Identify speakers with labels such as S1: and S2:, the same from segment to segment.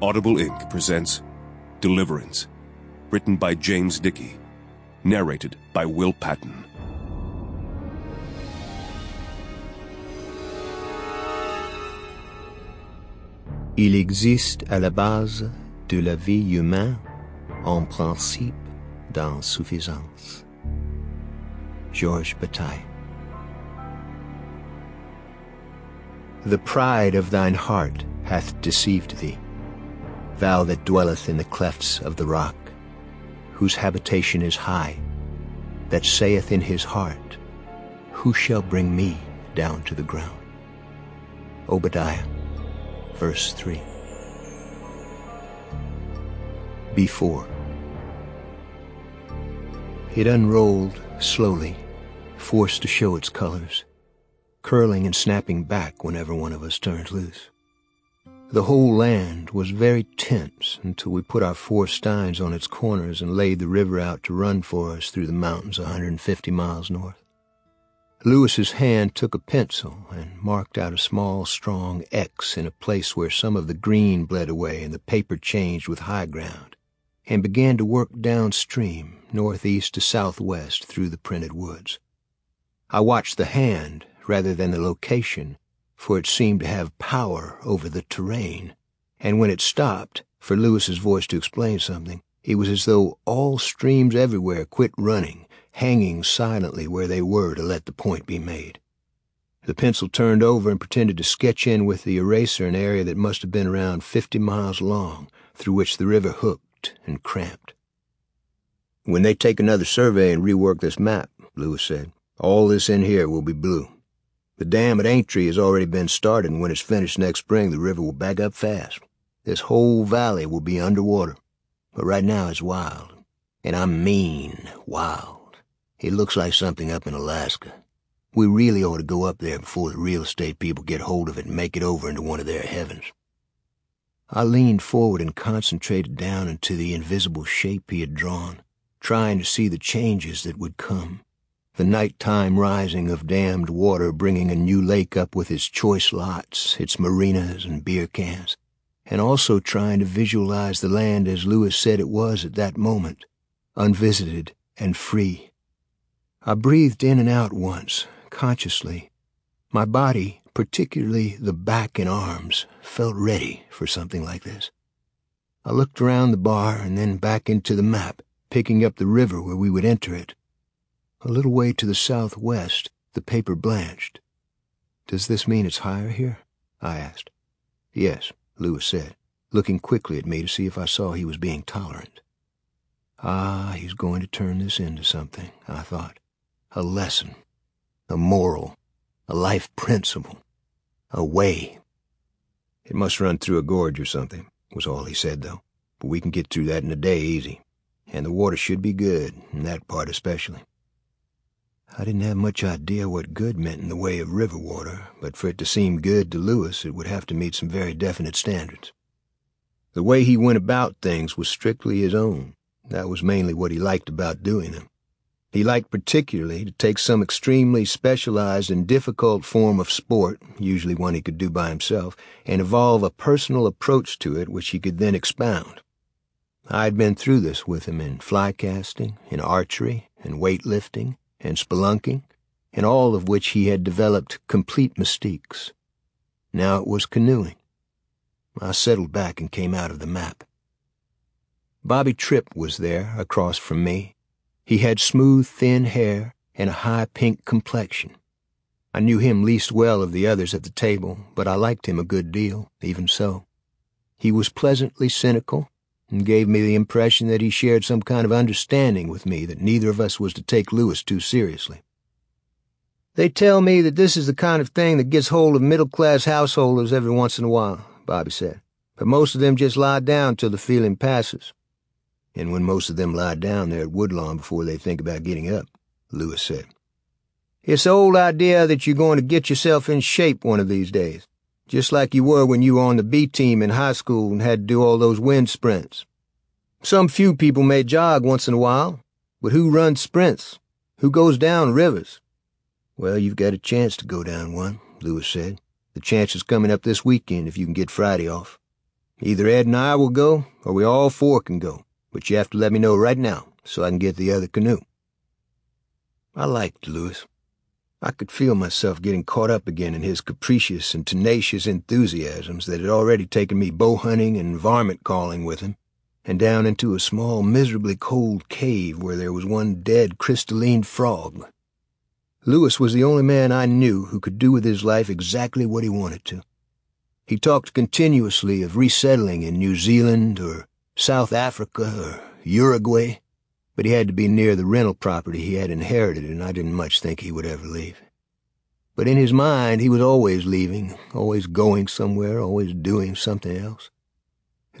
S1: Audible Inc. presents Deliverance, written by James Dickey, narrated by Will Patton.
S2: Il existe à la base de la vie humaine un principe d'insuffisance. Georges Bataille. The pride of thine heart hath deceived thee, thou that dwelleth in the clefts of the rock, whose habitation is high, that saith in his heart, Who shall bring me down to the ground? Obadiah, verse 3. Before. It unrolled slowly, forced to show its colors, curling and snapping back whenever one of us turned loose. The whole land was very tense until we put our four steins on its corners and laid the river out to run for us through the mountains 150 miles north. Lewis's hand took a pencil and marked out a small, strong X in a place where some of the green bled away and the paper changed with high ground, and began to work downstream, northeast to southwest through the printed woods. I watched the hand rather than the location for it seemed to have power over the terrain. And when it stopped, for Lewis's voice to explain something, it was as though all streams everywhere quit running, hanging silently where they were to let the point be made. The pencil turned over and pretended to sketch in with the eraser an area that must have been around 50 miles long, through which the river hooked and cramped. When they take another survey and rework this map, Lewis said, all this in here will be blue. The dam at Aintree has already been started, and when it's finished next spring, the river will back up fast. This whole valley will be underwater. But right now it's wild. And I mean wild. It looks like something up in Alaska. We really ought to go up there before the real estate people get hold of it and make it over into one of their heavens. I leaned forward and concentrated down into the invisible shape he had drawn, trying to see the changes that would come the nighttime rising of dammed water bringing a new lake up with its choice lots, its marinas and beer cans, and also trying to visualize the land as Lewis said it was at that moment, unvisited and free. I breathed in and out once, consciously. My body, particularly the back and arms, felt ready for something like this. I looked around the bar and then back into the map, picking up the river where we would enter it. A little way to the southwest, the paper blanched. Does this mean it's higher here? I asked. Yes, Lewis said, looking quickly at me to see if I saw he was being tolerant. Ah, he's going to turn this into something, I thought. A lesson, a moral, a life principle, a way. It must run through a gorge or something, was all he said, though. But we can get through that in a day easy. And the water should be good, in that part especially. I didn't have much idea what good meant in the way of river water, but for it to seem good to Lewis, it would have to meet some very definite standards. The way he went about things was strictly his own. That was mainly what he liked about doing them. He liked particularly to take some extremely specialized and difficult form of sport, usually one he could do by himself, and evolve a personal approach to it which he could then expound. I had been through this with him in fly casting, in archery, and weightlifting, and spelunking, in all of which he had developed complete mystiques. Now it was canoeing. I settled back and came out of the map. Bobby Trippe was there, across from me. He had smooth, thin hair and a high pink complexion. I knew him least well of the others at the table, but I liked him a good deal, even so. He was pleasantly cynical and gave me the impression that he shared some kind of understanding with me that neither of us was to take Lewis too seriously. They tell me that this is the kind of thing that gets hold of middle-class householders every once in a while, Bobby said. But most of them just lie down till the feeling passes. And when most of them lie down, they're at Woodlawn before they think about getting up, Lewis said. It's the old idea that you're going to get yourself in shape one of these days just like you were when you were on the B team in high school and had to do all those wind sprints. Some few people may jog once in a while, but who runs sprints? Who goes down rivers? Well, you've got a chance to go down one, Lewis said. The chance is coming up this weekend if you can get Friday off. Either Ed and I will go, or we all four can go, but you have to let me know right now so I can get the other canoe. I liked Lewis. I could feel myself getting caught up again in his capricious and tenacious enthusiasms that had already taken me bow hunting and varmint calling with him, and down into a small, miserably cold cave where there was one dead crystalline frog. Lewis was the only man I knew who could do with his life exactly what he wanted to. He talked continuously of resettling in New Zealand or South Africa or Uruguay but he had to be near the rental property he had inherited, and I didn't much think he would ever leave. But in his mind, he was always leaving, always going somewhere, always doing something else.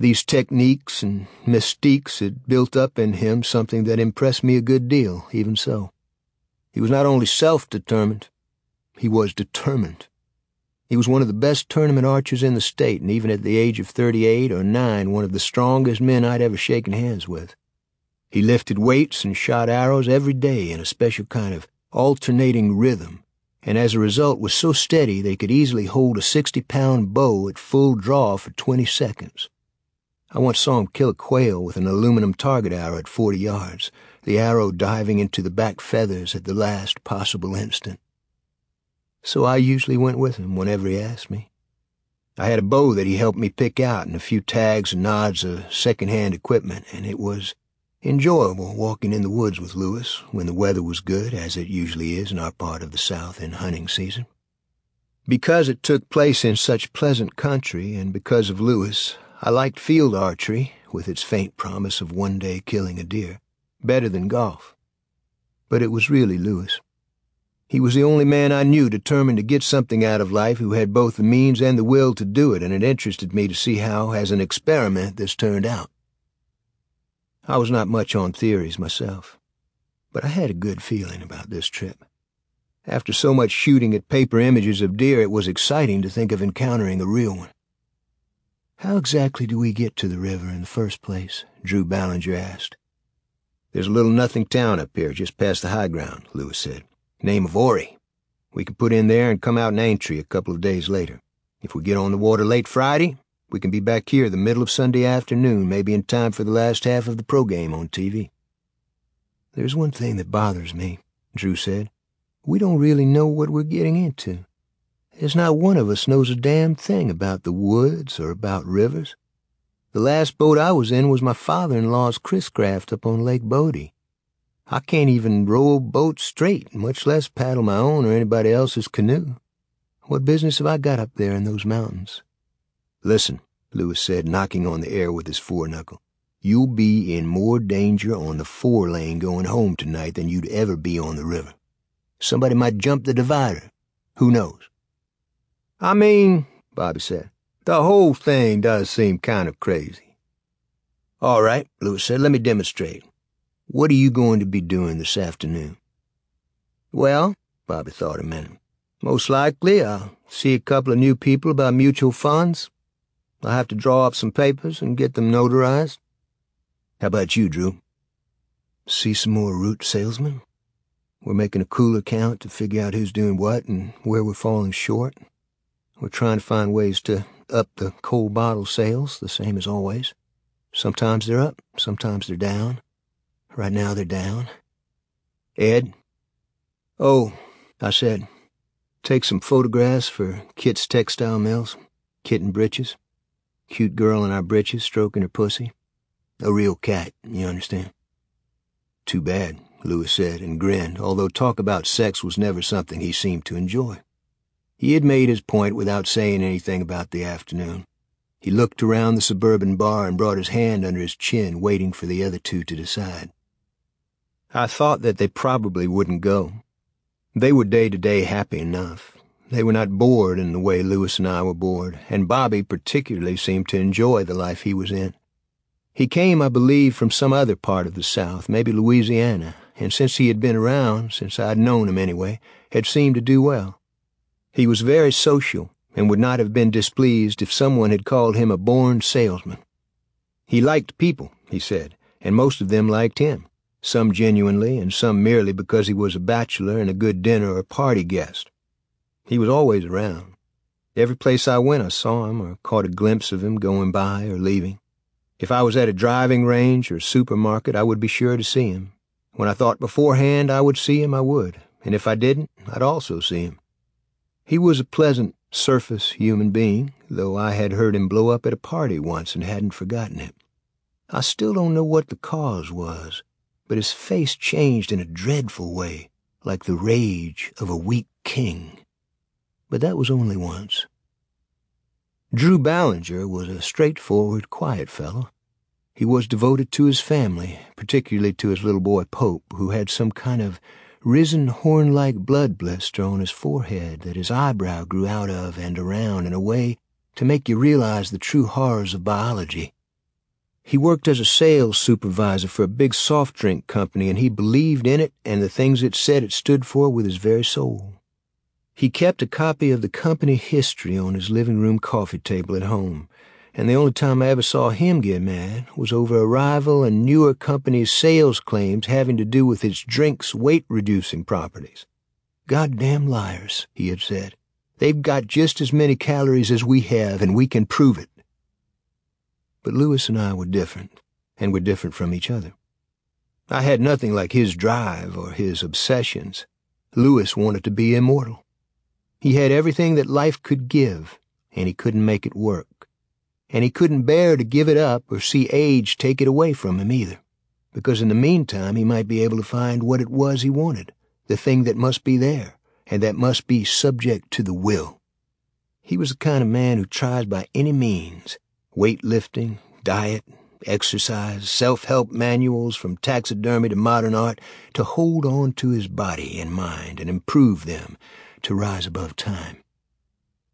S2: These techniques and mystiques had built up in him something that impressed me a good deal, even so. He was not only self-determined, he was determined. He was one of the best tournament archers in the state, and even at the age of 38 or 9, one of the strongest men I'd ever shaken hands with. He lifted weights and shot arrows every day in a special kind of alternating rhythm, and as a result was so steady they could easily hold a 60-pound bow at full draw for 20 seconds. I once saw him kill a quail with an aluminum target arrow at 40 yards, the arrow diving into the back feathers at the last possible instant. So I usually went with him whenever he asked me. I had a bow that he helped me pick out and a few tags and nods of second-hand equipment, and it was Enjoyable walking in the woods with Lewis when the weather was good, as it usually is in our part of the South in hunting season. Because it took place in such pleasant country, and because of Lewis, I liked field archery, with its faint promise of one day killing a deer, better than golf. But it was really Lewis. He was the only man I knew determined to get something out of life who had both the means and the will to do it, and it interested me to see how, as an experiment, this turned out. I was not much on theories myself, but I had a good feeling about this trip. After so much shooting at paper images of deer, it was exciting to think of encountering a real one. How exactly do we get to the river in the first place? Drew Ballinger asked. There's a little nothing town up here just past the high ground, Lewis said. Name of Oree. We can put in there and come out in Aintree a couple of days later. If we get on the water late Friday, we can be back here the middle of Sunday afternoon, maybe in time for the last half of the pro game on TV. There's one thing that bothers me, Drew said. We don't really know what we're getting into. There's not one of us knows a damn thing about the woods or about rivers. The last boat I was in was my father-in-law's Chris-Craft up on Lake Bodie. I can't even row a boat straight, much less paddle my own or anybody else's canoe. What business have I got up there in those mountains? Listen, Lewis said, knocking on the air with his foreknuckle. You'll be in more danger on the four lane going home tonight than you'd ever be on the river. Somebody might jump the divider. Who knows? I mean, Bobby said, the whole thing does seem kind of crazy. All right, Lewis said, let me demonstrate. What are you going to be doing this afternoon? Well, Bobby thought a minute. Most likely I'll see a couple of new people about mutual funds, I'll have to draw up some papers and get them notarized. How about you, Drew? See some more root salesmen? We're making a cooler count to figure out who's doing what and where we're falling short. We're trying to find ways to up the cold bottle sales, the same as always. Sometimes they're up, sometimes they're down. Right now they're down. Ed? Oh, I said, take some photographs for Kit's Textile Mills, Kit and Britches. Cute girl in our britches stroking her pussy. A real cat, you understand? Too bad, Lewis said and grinned, although talk about sex was never something he seemed to enjoy. He had made his point without saying anything about the afternoon. He looked around the suburban bar and brought his hand under his chin, waiting for the other two to decide. I thought that they probably wouldn't go. They were day-to-day happy enough, they were not bored in the way Lewis and I were bored, and Bobby particularly seemed to enjoy the life he was in. He came, I believe, from some other part of the South, maybe Louisiana, and since he had been around, since I'd known him anyway, had seemed to do well. He was very social, and would not have been displeased if someone had called him a born salesman. He liked people, he said, and most of them liked him, some genuinely and some merely because he was a bachelor and a good dinner or party guest. He was always around. Every place I went, I saw him or caught a glimpse of him going by or leaving. If I was at a driving range or supermarket, I would be sure to see him. When I thought beforehand I would see him, I would, and if I didn't, I'd also see him. He was a pleasant, surface human being, though I had heard him blow up at a party once and hadn't forgotten it. I still don't know what the cause was, but his face changed in a dreadful way, like the rage of a weak king. But that was only once. Drew Ballinger was a straightforward, quiet fellow. He was devoted to his family, particularly to his little boy Pope, who had some kind of risen horn-like blood blister on his forehead that his eyebrow grew out of and around in a way to make you realize the true horrors of biology. He worked as a sales supervisor for a big soft drink company, and he believed in it and the things it said it stood for with his very soul. He kept a copy of the company history on his living room coffee table at home, and the only time I ever saw him get mad was over a rival and newer company's sales claims having to do with its drinks' weight-reducing properties. Goddamn liars, he had said. They've got just as many calories as we have, and we can prove it. But Lewis and I were different, and were different from each other. I had nothing like his drive or his obsessions. Lewis wanted to be immortal. He had everything that life could give, and he couldn't make it work. And he couldn't bear to give it up or see age take it away from him either, because in the meantime he might be able to find what it was he wanted, the thing that must be there, and that must be subject to the will. He was the kind of man who tries by any means, weightlifting, diet, exercise, self-help manuals from taxidermy to modern art, to hold on to his body and mind and improve them, to rise above time.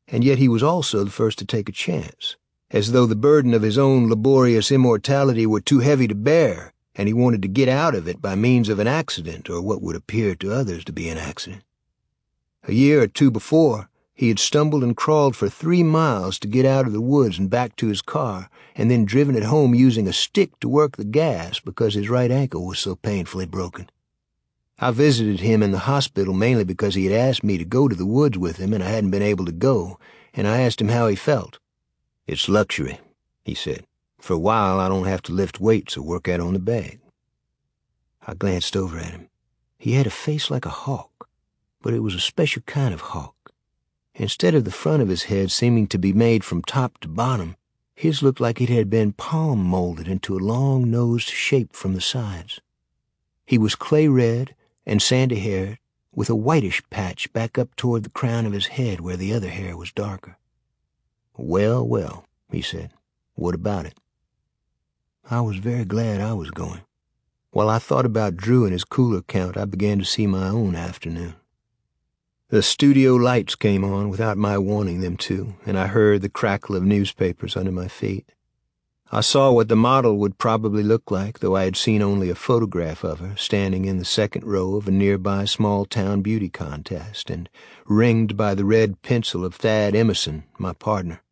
S2: And yet he was also the first to take a chance, as though the burden of his own laborious immortality were too heavy to bear, and he wanted to get out of it by means of an accident or what would appear to others to be an accident. A year or two before, he had stumbled and crawled for three miles to get out of the woods and back to his car, and then driven it home using a stick to work the gas because his right ankle was so painfully broken. I visited him in the hospital mainly because he had asked me to go to the woods with him and I hadn't been able to go, and I asked him how he felt. It's luxury, he said. For a while I don't have to lift weights or work out on the bag. I glanced over at him. He had a face like a hawk, but it was a special kind of hawk. Instead of the front of his head seeming to be made from top to bottom, his looked like it had been palm molded into a long-nosed shape from the sides. He was clay red and sandy hair with a whitish patch back up toward the crown of his head where the other hair was darker. Well, well, he said. What about it? I was very glad I was going. While I thought about Drew and his cooler count, I began to see my own afternoon. The studio lights came on without my wanting them to, and I heard the crackle of newspapers under my feet. I saw what the model would probably look like, though I had seen only a photograph of her, standing in the second row of a nearby small-town beauty contest, and ringed by the red pencil of Thad Emerson, my partner.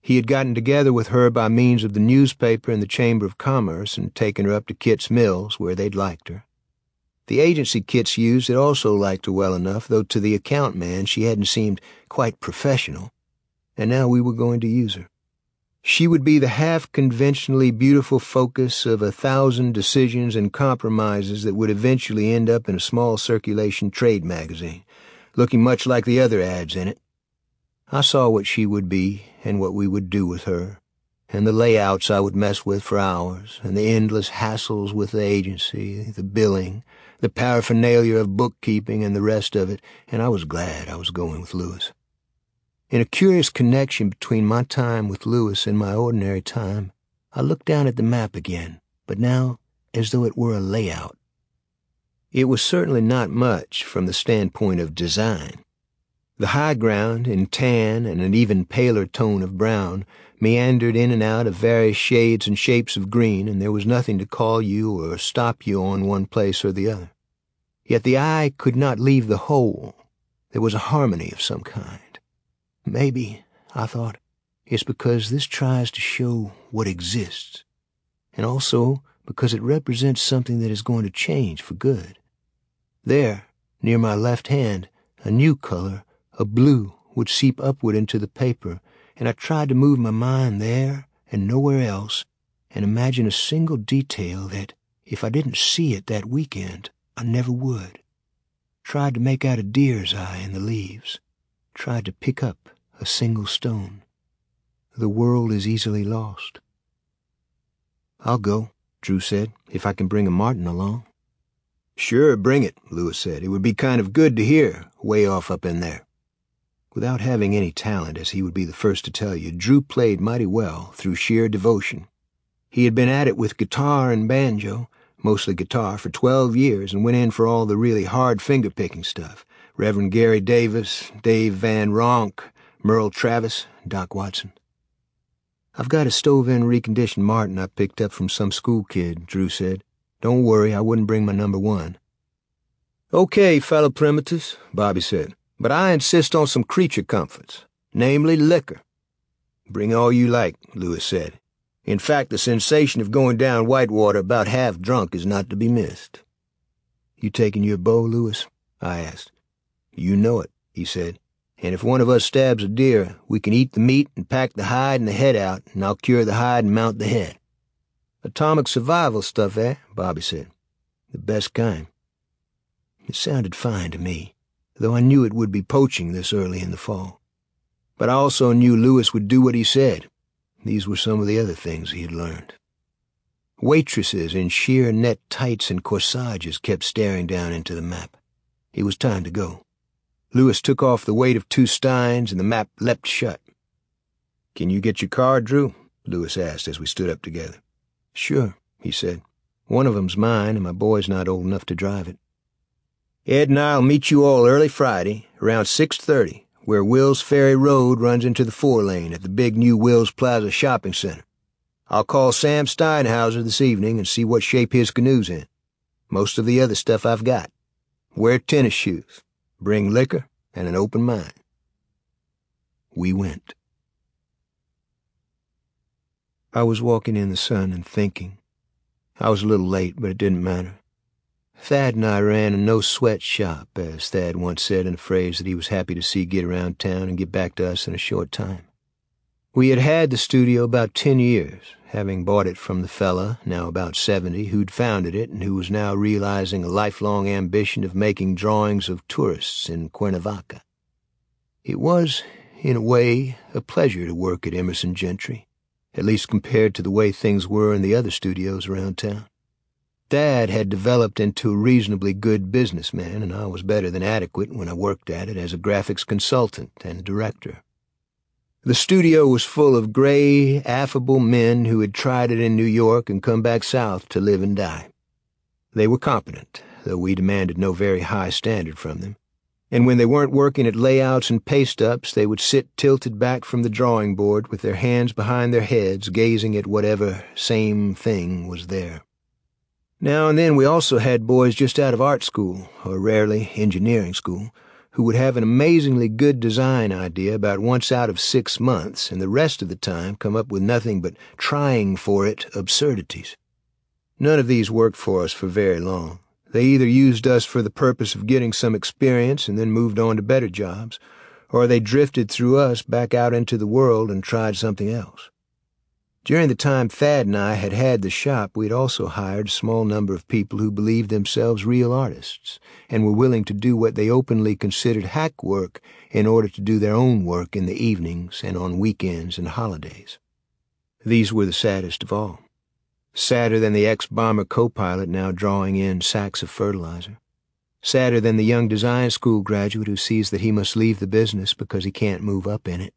S2: He had gotten together with her by means of the newspaper and the Chamber of Commerce and taken her up to Kitts Mills, where they'd liked her. The agency Kitts used had also liked her well enough, though to the account man she hadn't seemed quite professional, and now we were going to use her. She would be the half-conventionally beautiful focus of a thousand decisions and compromises that would eventually end up in a small circulation trade magazine, looking much like the other ads in it. I saw what she would be and what we would do with her, and the layouts I would mess with for hours, and the endless hassles with the agency, the billing, the paraphernalia of bookkeeping and the rest of it, and I was glad I was going with Lewis. In a curious connection between my time with Lewis and my ordinary time, I looked down at the map again, but now as though it were a layout. It was certainly not much from the standpoint of design. The high ground, in tan and an even paler tone of brown, meandered in and out of various shades and shapes of green, and there was nothing to call you or stop you on one place or the other. Yet the eye could not leave the whole. There was a harmony of some kind. Maybe, I thought, it's because this tries to show what exists, and also because it represents something that is going to change for good. There, near my left hand, a new color, a blue, would seep upward into the paper, and I tried to move my mind there and nowhere else and imagine a single detail that, if I didn't see it that weekend, I never would. Tried to make out a deer's eye in the leaves. Tried to pick up a single stone. The world is easily lost. I'll go, Drew said, if I can bring a Martin along. Sure, bring it, Lewis said. It would be kind of good to hear, way off up in there. Without having any talent, as he would be the first to tell you, Drew played mighty well through sheer devotion. He had been at it with guitar and banjo, mostly guitar, for 12 years and went in for all the really hard finger-picking stuff. Reverend Gary Davis, Dave Van Ronk, Merle Travis, Doc Watson. I've got a stove-in reconditioned Martin I picked up from some school kid, Drew said. Don't worry, I wouldn't bring my number one. Okay, fellow primitives, Bobby said, but I insist on some creature comforts, namely liquor. Bring all you like, Lewis said. In fact, the sensation of going down Whitewater about half drunk is not to be missed. You taking your bow, Lewis? I asked. You know it, he said. And if one of us stabs a deer, we can eat the meat and pack the hide and the head out, and I'll cure the hide and mount the head. Atomic survival stuff, eh? Bobby said. The best kind. It sounded fine to me, though I knew it would be poaching this early in the fall. But I also knew Lewis would do what he said, these were some of the other things he had learned. Waitresses in sheer net tights and corsages kept staring down into the map. It was time to go. Lewis took off the weight of two steins, and the map leapt shut. Can you get your car, Drew? Lewis asked as we stood up together. Sure, he said. One of 'em's mine, and my boy's not old enough to drive it. Ed and I'll meet you all early Friday, around 6.30, where Wills Ferry Road runs into the four lane at the big new Wills Plaza shopping center. I'll call Sam Steinhauser this evening and see what shape his canoe's in. Most of the other stuff I've got. Wear tennis shoes, bring liquor, and an open mind. We went. I was walking in the sun and thinking. I was a little late, but it didn't matter. Thad and I ran a no-sweat shop, as Thad once said in a phrase that he was happy to see get around town and get back to us in a short time. We had had the studio about ten years, having bought it from the fella, now about seventy, who'd founded it and who was now realizing a lifelong ambition of making drawings of tourists in Cuernavaca. It was, in a way, a pleasure to work at Emerson Gentry, at least compared to the way things were in the other studios around town. Thad had developed into a reasonably good businessman, and I was better than adequate when I worked at it as a graphics consultant and director. The studio was full of gray, affable men who had tried it in New York and come back south to live and die. They were competent, though we demanded no very high standard from them. And when they weren't working at layouts and paste-ups, they would sit tilted back from the drawing board with their hands behind their heads, gazing at whatever same thing was there. Now and then we also had boys just out of art school, or rarely engineering school, who would have an amazingly good design idea about once out of six months, and the rest of the time come up with nothing but trying for it absurdities. None of these worked for us for very long. They either used us for the purpose of getting some experience and then moved on to better jobs, or they drifted through us back out into the world and tried something else. During the time Thad and I had had the shop, we'd also hired a small number of people who believed themselves real artists and were willing to do what they openly considered hack work in order to do their own work in the evenings and on weekends and holidays. These were the saddest of all. Sadder than the ex-bomber co-pilot now drawing in sacks of fertilizer. Sadder than the young design school graduate who sees that he must leave the business because he can't move up in it.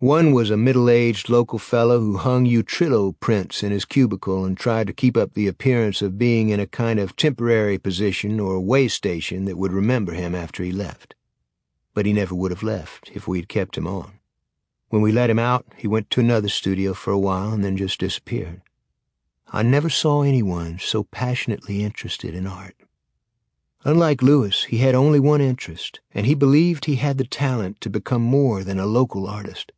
S2: One was a middle-aged local fellow who hung Utrillo prints in his cubicle and tried to keep up the appearance of being in a kind of temporary position or way station that would remember him after he left. But he never would have left if we had kept him on. When we let him out, he went to another studio for a while and then just disappeared. I never saw anyone so passionately interested in art. Unlike Lewis, he had only one interest, and he believed he had the talent to become more than a local artist.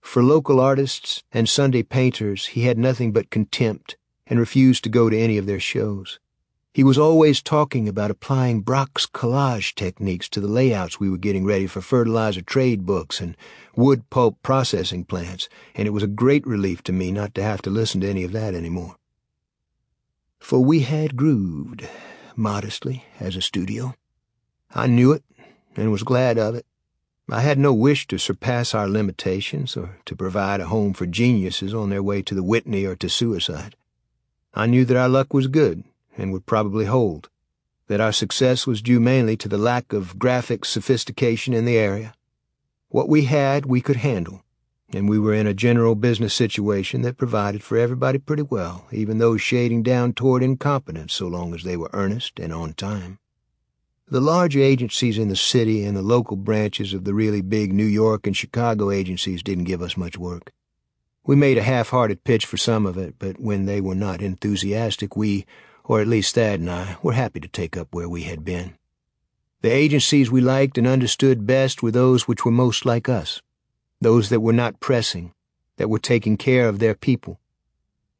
S2: For local artists and Sunday painters, he had nothing but contempt and refused to go to any of their shows. He was always talking about applying Braque's collage techniques to the layouts we were getting ready for fertilizer trade books and wood pulp processing plants, and it was a great relief to me not to have to listen to any of that anymore. For we had grooved, modestly, as a studio. I knew it and was glad of it. I had no wish to surpass our limitations or to provide a home for geniuses on their way to the Whitney or to suicide. I knew that our luck was good and would probably hold, that our success was due mainly to the lack of graphic sophistication in the area. What we had, we could handle, and we were in a general business situation that provided for everybody pretty well, even those shading down toward incompetence so long as they were earnest and on time. The larger agencies in the city and the local branches of the really big New York and Chicago agencies didn't give us much work. We made a half-hearted pitch for some of it, but when they were not enthusiastic, we, or at least Thad and I, were happy to take up where we had been. The agencies we liked and understood best were those which were most like us, those that were not pressing, that were taking care of their people.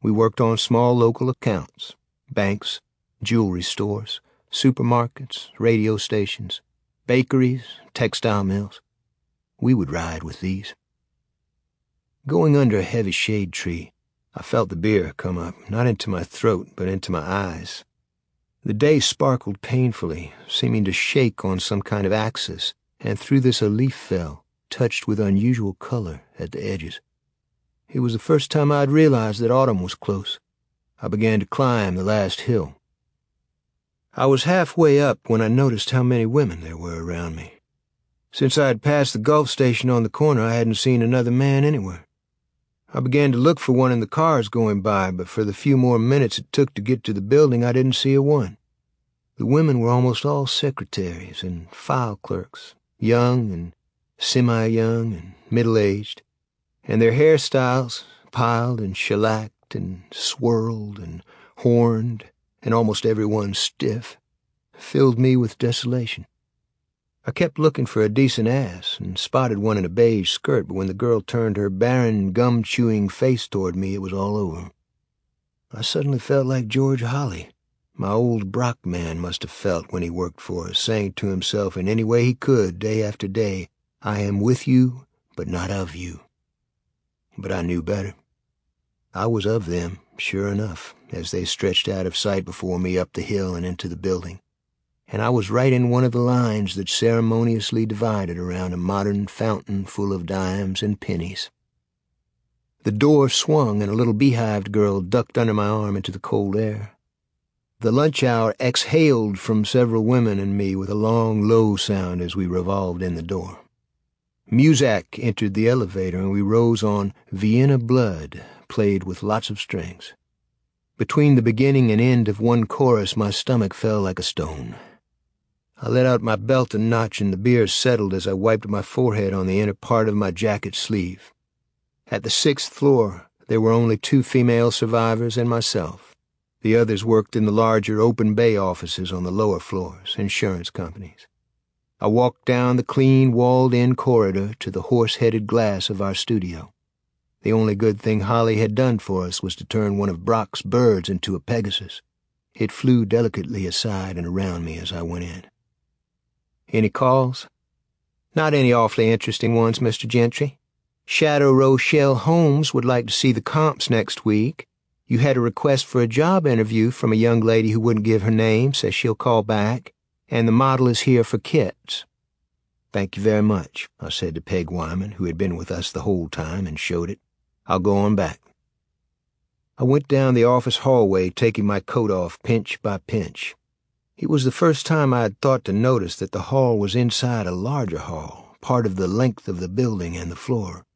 S2: We worked on small local accounts, banks, jewelry stores, supermarkets, radio stations, bakeries, textile mills. We would ride with these. Going under a heavy shade tree, I felt the beer come up, not into my throat, but into my eyes. The day sparkled painfully, seeming to shake on some kind of axis, and through this a leaf fell, touched with unusual color at the edges. It was the first time I'd realized that autumn was close. I began to climb the last hill. I was halfway up when I noticed how many women there were around me. Since I had passed the Gulf station on the corner, I hadn't seen another man anywhere. I began to look for one in the cars going by, but for the few more minutes it took to get to the building, I didn't see a one. The women were almost all secretaries and file clerks, young and semi-young and middle-aged, and their hairstyles, piled and shellacked and swirled and horned, and almost every one stiff, filled me with desolation. I kept looking for a decent ass and spotted one in a beige skirt, but when the girl turned her barren, gum chewing face toward me, it was all over. I suddenly felt like George Holly. My old Braque man must have felt when he worked for us, saying to himself in any way he could, day after day, I am with you, but not of you. But I knew better. I was of them, sure enough, as they stretched out of sight before me up the hill and into the building and I was right in one of the lines that ceremoniously divided around a modern fountain full of dimes and pennies. The door swung and a little beehived girl ducked under my arm into the cold air. The lunch hour exhaled from several women and me with a long, low sound as we revolved in the door. Muzak entered the elevator and we rose on Vienna Blood, played with lots of strings. Between the beginning and end of one chorus, my stomach fell like a stone. I let out my belt a notch and the beer settled as I wiped my forehead on the inner part of my jacket sleeve. At the sixth floor, there were only two female survivors and myself. The others worked in the larger open bay offices on the lower floors, insurance companies. I walked down the clean, walled-in corridor to the horse-headed glass of our studio. The only good thing Holly had done for us was to turn one of Braque's birds into a Pegasus. It flew delicately aside and around me as I went in. Any calls? Not any awfully interesting ones, Mr. Gentry. Shadow Rochelle Holmes would like to see the comps next week. You had a request for a job interview from a young lady who wouldn't give her name, says she'll call back, and the model is here for kits. Thank you very much, I said to Peg Wyman, who had been with us the whole time and showed it. I'll go on back. I went down the office hallway, taking my coat off pinch by pinch. It was the first time I had thought to notice that the hall was inside a larger hall, part of the length of the building and the floor.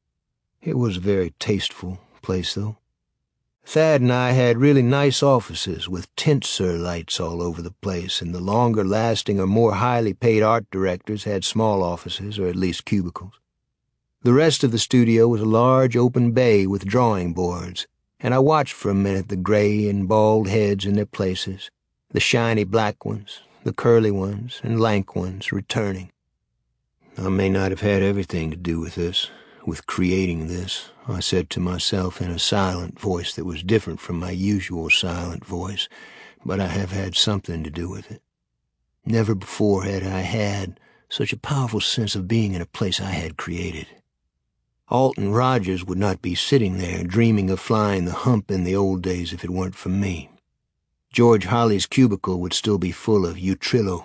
S2: It was a very tasteful place, though. Thad and I had really nice offices with tinsel lights all over the place, and the longer lasting or more highly paid art directors had small offices, or at least cubicles. The rest of the studio was a large open bay with drawing boards, and I watched for a minute the gray and bald heads in their places the shiny black ones, the curly ones, and lank ones returning. I may not have had everything to do with this, with creating this, I said to myself in a silent voice that was different from my usual silent voice, but I have had something to do with it. Never before had I had such a powerful sense of being in a place I had created. Alton Rogers would not be sitting there dreaming of flying the hump in the old days if it weren't for me. George Holly's cubicle would still be full of Utrillo.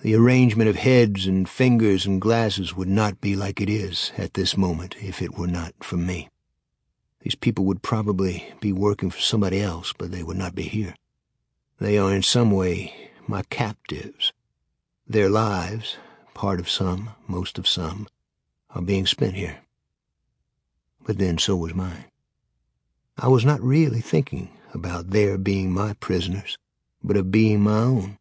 S2: The arrangement of heads and fingers and glasses would not be like it is at this moment if it were not for me. These people would probably be working for somebody else, but they would not be here. They are in some way my captives. Their lives, part of some, most of some, are being spent here. But then so was mine. I was not really thinking about their being my prisoners, but of being my own.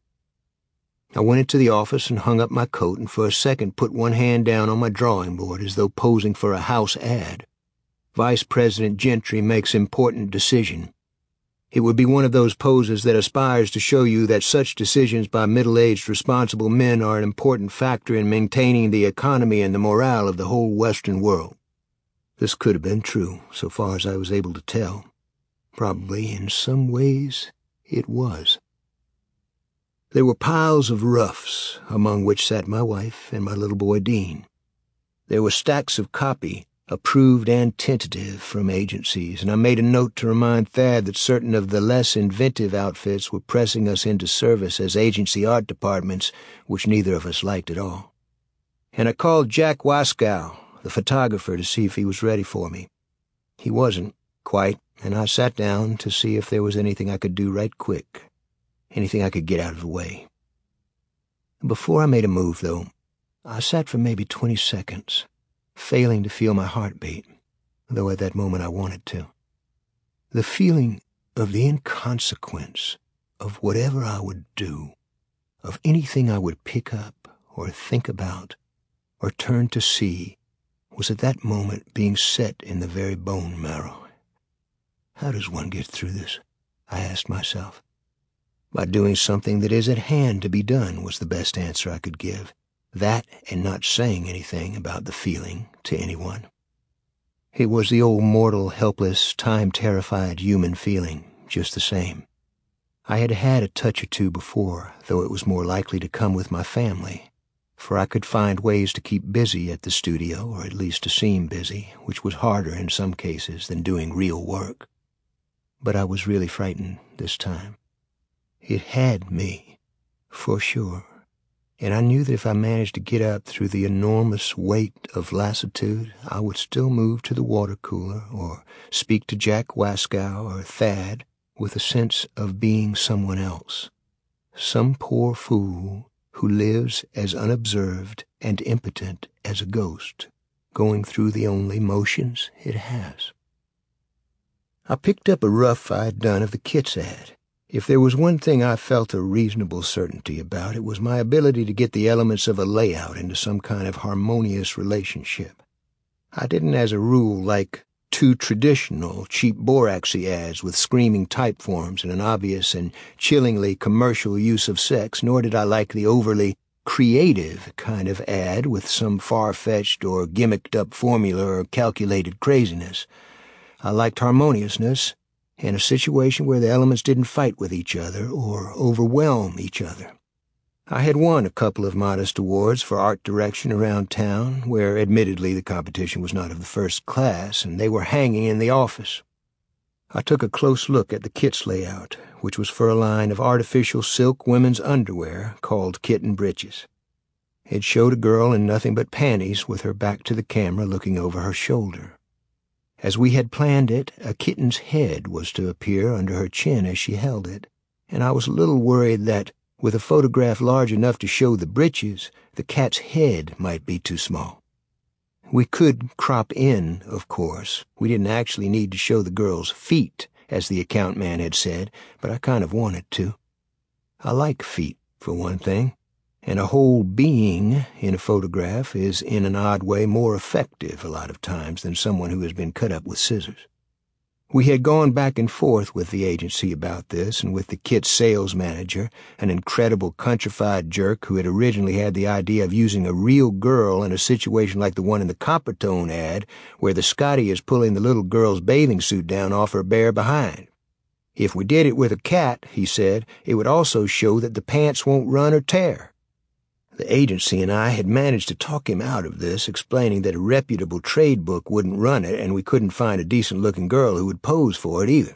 S2: I went into the office and hung up my coat and for a second put one hand down on my drawing board as though posing for a house ad. Vice President Gentry makes important decision. It would be one of those poses that aspires to show you that such decisions by middle-aged responsible men are an important factor in maintaining the economy and the morale of the whole Western world. This could have been true, so far as I was able to tell. Probably, in some ways, it was. There were piles of roughs, among which sat my wife and my little boy Dean. There were stacks of copy, approved and tentative, from agencies, and I made a note to remind Thad that certain of the less inventive outfits were pressing us into service as agency art departments, which neither of us liked at all. And I called Jack Waskow, the photographer, to see if he was ready for me. He wasn't, quite, and I sat down to see if there was anything I could do right quick anything I could get out of the way. Before I made a move, though, I sat for maybe 20 seconds, failing to feel my heartbeat, though at that moment I wanted to. The feeling of the inconsequence of whatever I would do, of anything I would pick up or think about or turn to see, was at that moment being set in the very bone marrow. How does one get through this? I asked myself. By doing something that is at hand to be done was the best answer I could give. That and not saying anything about the feeling to anyone. It was the old mortal, helpless, time-terrified human feeling, just the same. I had had a touch or two before, though it was more likely to come with my family, for I could find ways to keep busy at the studio, or at least to seem busy, which was harder in some cases than doing real work. But I was really frightened this time. It had me, for sure, and I knew that if I managed to get up through the enormous weight of lassitude, I would still move to the water cooler or speak to Jack Waskow or Thad with a sense of being someone else, some poor fool who lives as unobserved and impotent as a ghost, going through the only motions it has. I picked up a rough I had done of the Kits ad if there was one thing I felt a reasonable certainty about, it was my ability to get the elements of a layout into some kind of harmonious relationship. I didn't, as a rule, like too traditional, cheap boraxy ads with screaming type forms and an obvious and chillingly commercial use of sex, nor did I like the overly creative kind of ad with some far-fetched or gimmicked-up formula or calculated craziness. I liked harmoniousness in a situation where the elements didn't fight with each other or overwhelm each other. I had won a couple of modest awards for art direction around town, where admittedly the competition was not of the first class, and they were hanging in the office. I took a close look at the Kits layout, which was for a line of artificial silk women's underwear called kitten breeches. It showed a girl in nothing but panties with her back to the camera looking over her shoulder. As we had planned it, a kitten's head was to appear under her chin as she held it, and I was a little worried that, with a photograph large enough to show the breeches, the cat's head might be too small. We could crop in, of course. We didn't actually need to show the girl's feet, as the account man had said, but I kind of wanted to. I like feet, for one thing and a whole being in a photograph is in an odd way more effective a lot of times than someone who has been cut up with scissors. We had gone back and forth with the agency about this and with the Kit sales manager, an incredible countrified jerk who had originally had the idea of using a real girl in a situation like the one in the Coppertone ad where the Scotty is pulling the little girl's bathing suit down off her bare behind. If we did it with a cat, he said, it would also show that the pants won't run or tear. The agency and I had managed to talk him out of this, explaining that a reputable trade book wouldn't run it and we couldn't find a decent looking girl who would pose for it either.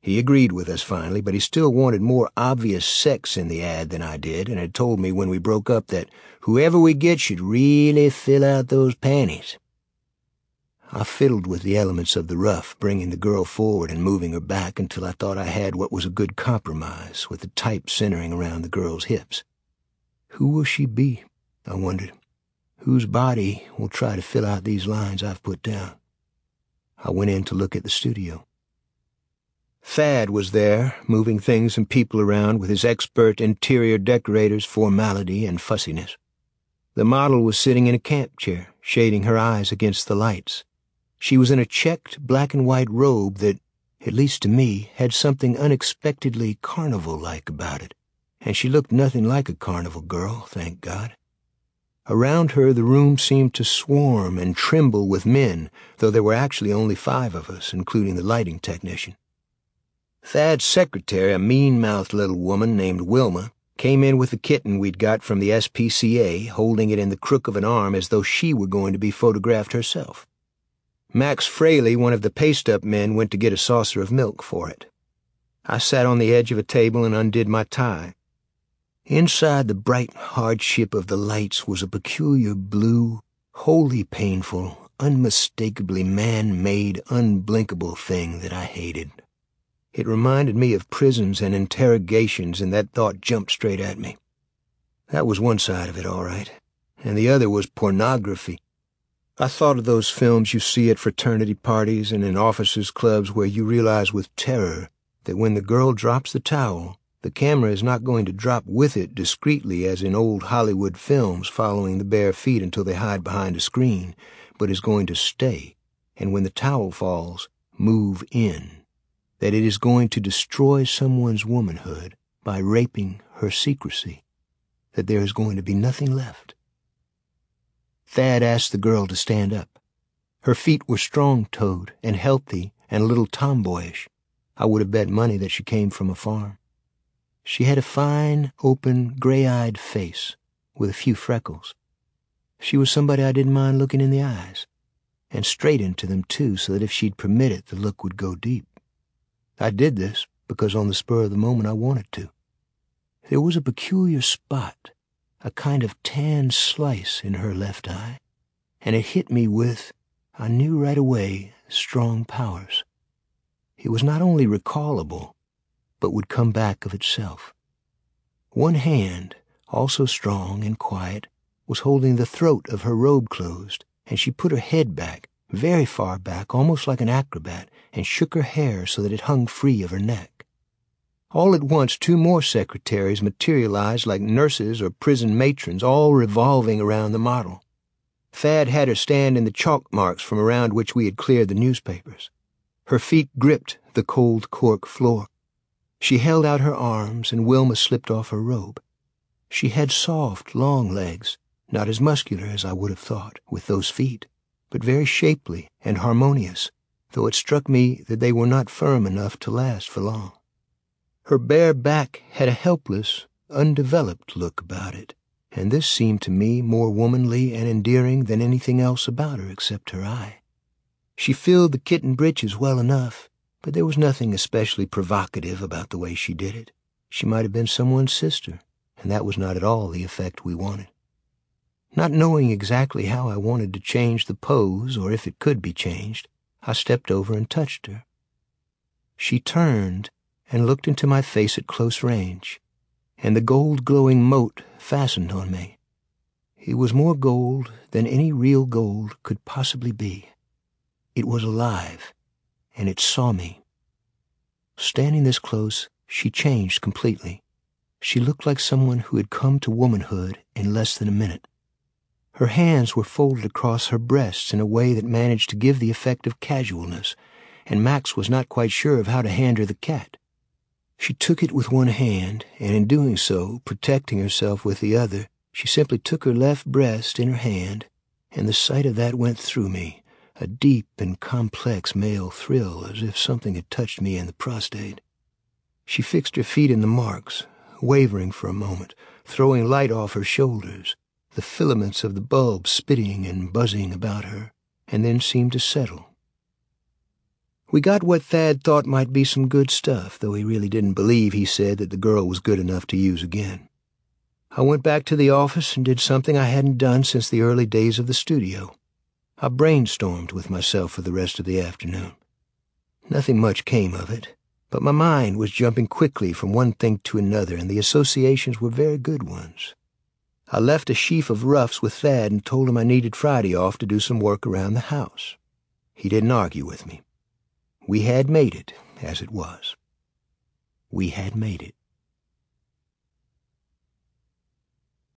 S2: He agreed with us finally, but he still wanted more obvious sex in the ad than I did, and had told me when we broke up that whoever we get should really fill out those panties. I fiddled with the elements of the rough, bringing the girl forward and moving her back until I thought I had what was a good compromise, with the type centering around the girl's hips. Who will she be? I wondered. Whose body will try to fill out these lines I've put down? I went in to look at the studio. Thad was there, moving things and people around with his expert interior decorator's formality and fussiness. The model was sitting in a camp chair, shading her eyes against the lights. She was in a checked black and white robe that, at least to me, had something unexpectedly carnival-like about it and she looked nothing like a carnival girl, thank God. Around her the room seemed to swarm and tremble with men, though there were actually only five of us, including the lighting technician. Thad's secretary, a mean-mouthed little woman named Wilma, came in with the kitten we'd got from the SPCA, holding it in the crook of an arm as though she were going to be photographed herself. Max Fraley, one of the paste-up men, went to get a saucer of milk for it. I sat on the edge of a table and undid my tie. Inside the bright hardship of the lights was a peculiar blue, wholly painful, unmistakably man-made, unblinkable thing that I hated. It reminded me of prisons and interrogations, and that thought jumped straight at me. That was one side of it, all right, and the other was pornography. I thought of those films you see at fraternity parties and in officers' clubs where you realize with terror that when the girl drops the towel, the camera is not going to drop with it discreetly as in old Hollywood films following the bare feet until they hide behind a screen, but is going to stay, and when the towel falls, move in. That it is going to destroy someone's womanhood by raping her secrecy. That there is going to be nothing left. Thad asked the girl to stand up. Her feet were strong-toed and healthy and a little tomboyish. I would have bet money that she came from a farm. She had a fine, open, gray-eyed face with a few freckles. She was somebody I didn't mind looking in the eyes, and straight into them, too, so that if she'd permit it, the look would go deep. I did this because on the spur of the moment I wanted to. There was a peculiar spot, a kind of tan slice in her left eye, and it hit me with, I knew right away, strong powers. It was not only recallable, but would come back of itself. One hand, also strong and quiet, was holding the throat of her robe closed, and she put her head back, very far back, almost like an acrobat, and shook her hair so that it hung free of her neck. All at once, two more secretaries materialized like nurses or prison matrons, all revolving around the model. Thad had her stand in the chalk marks from around which we had cleared the newspapers. Her feet gripped the cold cork floor. She held out her arms, and Wilma slipped off her robe. She had soft, long legs, not as muscular as I would have thought, with those feet, but very shapely and harmonious, though it struck me that they were not firm enough to last for long. Her bare back had a helpless, undeveloped look about it, and this seemed to me more womanly and endearing than anything else about her except her eye. She filled the kitten breeches well enough, but there was nothing especially provocative about the way she did it. She might have been someone's sister, and that was not at all the effect we wanted. Not knowing exactly how I wanted to change the pose, or if it could be changed, I stepped over and touched her. She turned and looked into my face at close range, and the gold-glowing mote fastened on me. It was more gold than any real gold could possibly be. It was alive and it saw me. Standing this close, she changed completely. She looked like someone who had come to womanhood in less than a minute. Her hands were folded across her breasts in a way that managed to give the effect of casualness, and Max was not quite sure of how to hand her the cat. She took it with one hand, and in doing so, protecting herself with the other, she simply took her left breast in her hand, and the sight of that went through me, a deep and complex male thrill as if something had touched me in the prostate. She fixed her feet in the marks, wavering for a moment, throwing light off her shoulders, the filaments of the bulb spitting and buzzing about her, and then seemed to settle. We got what Thad thought might be some good stuff, though he really didn't believe he said that the girl was good enough to use again. I went back to the office and did something I hadn't done since the early days of the studio. I brainstormed with myself for the rest of the afternoon. Nothing much came of it, but my mind was jumping quickly from one thing to another, and the associations were very good ones. I left a sheaf of roughs with Thad and told him I needed Friday off to do some work around the house. He didn't argue with me. We had made it, as it was. We had made it.